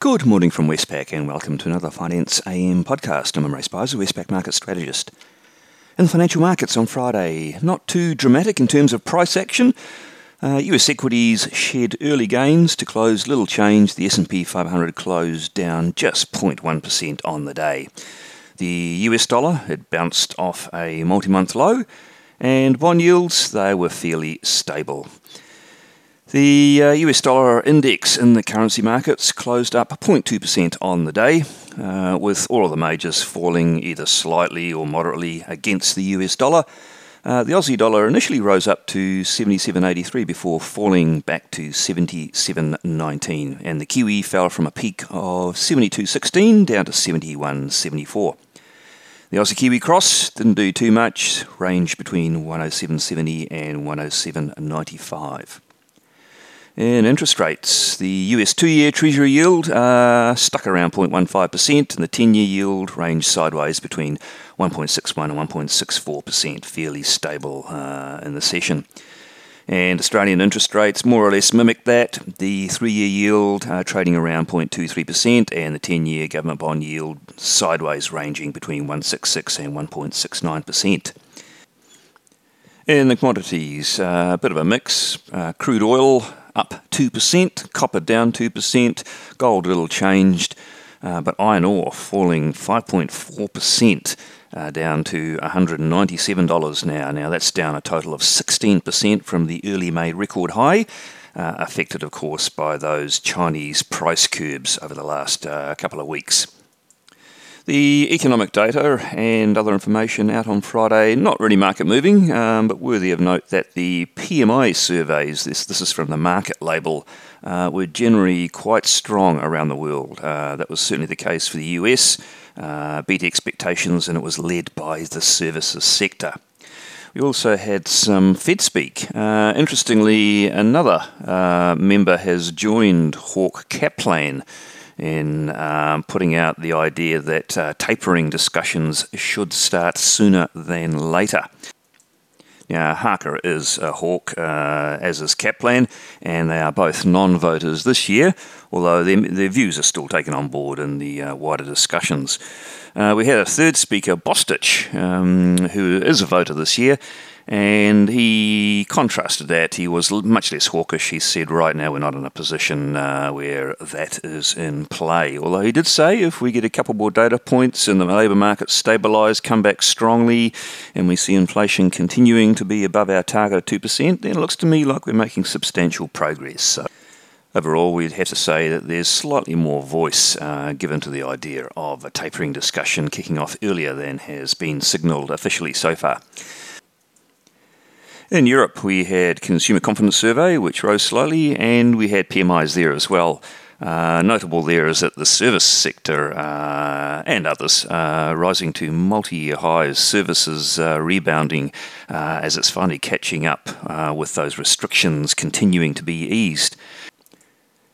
Good morning from Westpac and welcome to another Finance AM podcast. I'm Imre Speizer, Westpac market strategist. In the financial markets on Friday, not too dramatic in terms of price action. Uh, US equities shed early gains to close little change. The S&P 500 closed down just 0.1% on the day. The US dollar had bounced off a multi-month low, and bond yields they were fairly stable. The uh, US dollar index in the currency markets closed up 0.2% on the day, uh, with all of the majors falling either slightly or moderately against the US dollar. Uh, the Aussie dollar initially rose up to 77.83 before falling back to 77.19, and the Kiwi fell from a peak of 72.16 down to 71.74. The Aussie Kiwi cross didn't do too much, ranged between 107.70 and 107.95. In interest rates, the US two year Treasury yield uh, stuck around 0.15%, and the 10 year yield ranged sideways between 1.61 and 1.64%, fairly stable uh, in the session. And Australian interest rates more or less mimic that. The three year yield uh, trading around 0.23%, and the 10 year government bond yield sideways ranging between 1.66 and 1.69%. In the commodities, uh, a bit of a mix. Uh, crude oil up 2%, copper down 2%, gold a little changed, uh, but iron ore falling 5.4%. Uh, down to $197 now. Now that's down a total of 16% from the early May record high, uh, affected, of course, by those Chinese price curbs over the last uh, couple of weeks. The economic data and other information out on Friday, not really market moving, um, but worthy of note that the PMI surveys, this, this is from the Markit label, uh, were generally quite strong around the world. Uh, that was certainly the case for the US, uh, beat expectations, and it was led by the services sector. We also had some Fed speak. Uh, interestingly, another uh, member has joined Hawk Kaplan in um, putting out the idea that uh, tapering discussions should start sooner than later. Now, Harker is a hawk, uh, as is Kaplan, and they are both non voters this year, although their, their, views are still taken on board in the uh, wider discussions. Uh, we had a third speaker, Bostic, um, who is a voter this year, and he contrasted that. He was much less hawkish. He said, right now we're not in a position uh, where that is in play. Although he did say if we get a couple more data points and the labour market stabilise, come back strongly, and we see inflation continuing to be above our target of 2%, then it looks to me like we're making substantial progress. So Overall, we'd have to say that there's slightly more voice uh, given to the idea of a tapering discussion kicking off earlier than has been signalled officially so far. In Europe, we had consumer confidence survey, which rose slowly, and we had PMIs there as well. Uh, notable there is that the service sector uh, and others uh, rising to multi-year highs, services uh, rebounding uh, as it's finally catching up uh, with those restrictions continuing to be eased.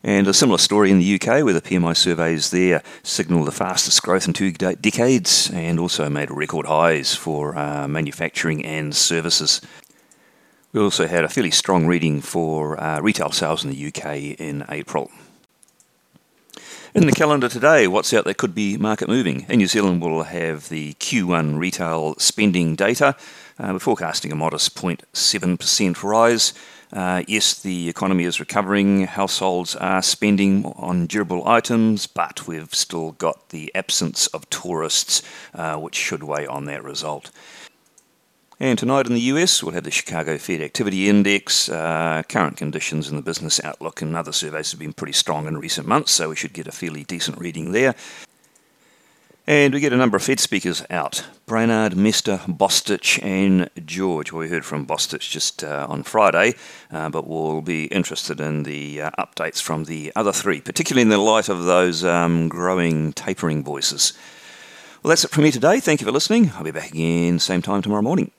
And a similar story in the UK, where the PMI surveys there signal the fastest growth in two de- decades and also made record highs for manufacturing and services. We also had a fairly strong reading for uh, retail sales in the UK in April. In the calendar today, what's out that could be market moving? In New Zealand, we'll have the Q1 retail spending data. Uh, we're forecasting a modest 0.7% rise. Uh, yes, the economy is recovering, households are spending on durable items, but we've still got the absence of tourists, uh, which should weigh on that result. And tonight in the US, we'll have the Chicago Fed Activity Index. Uh, current conditions in the business outlook and other surveys have been pretty strong in recent months, so we should get a fairly decent reading there. And we get a number of Fed speakers out Brainard, Mester, Bostic, and George. Well, we heard from Bostic just uh, on Friday, uh, but we'll be interested in the uh, updates from the other three, particularly in the light of those um, growing tapering voices. Well, that's it from me today. Thank you for listening. I'll be back again same time tomorrow morning.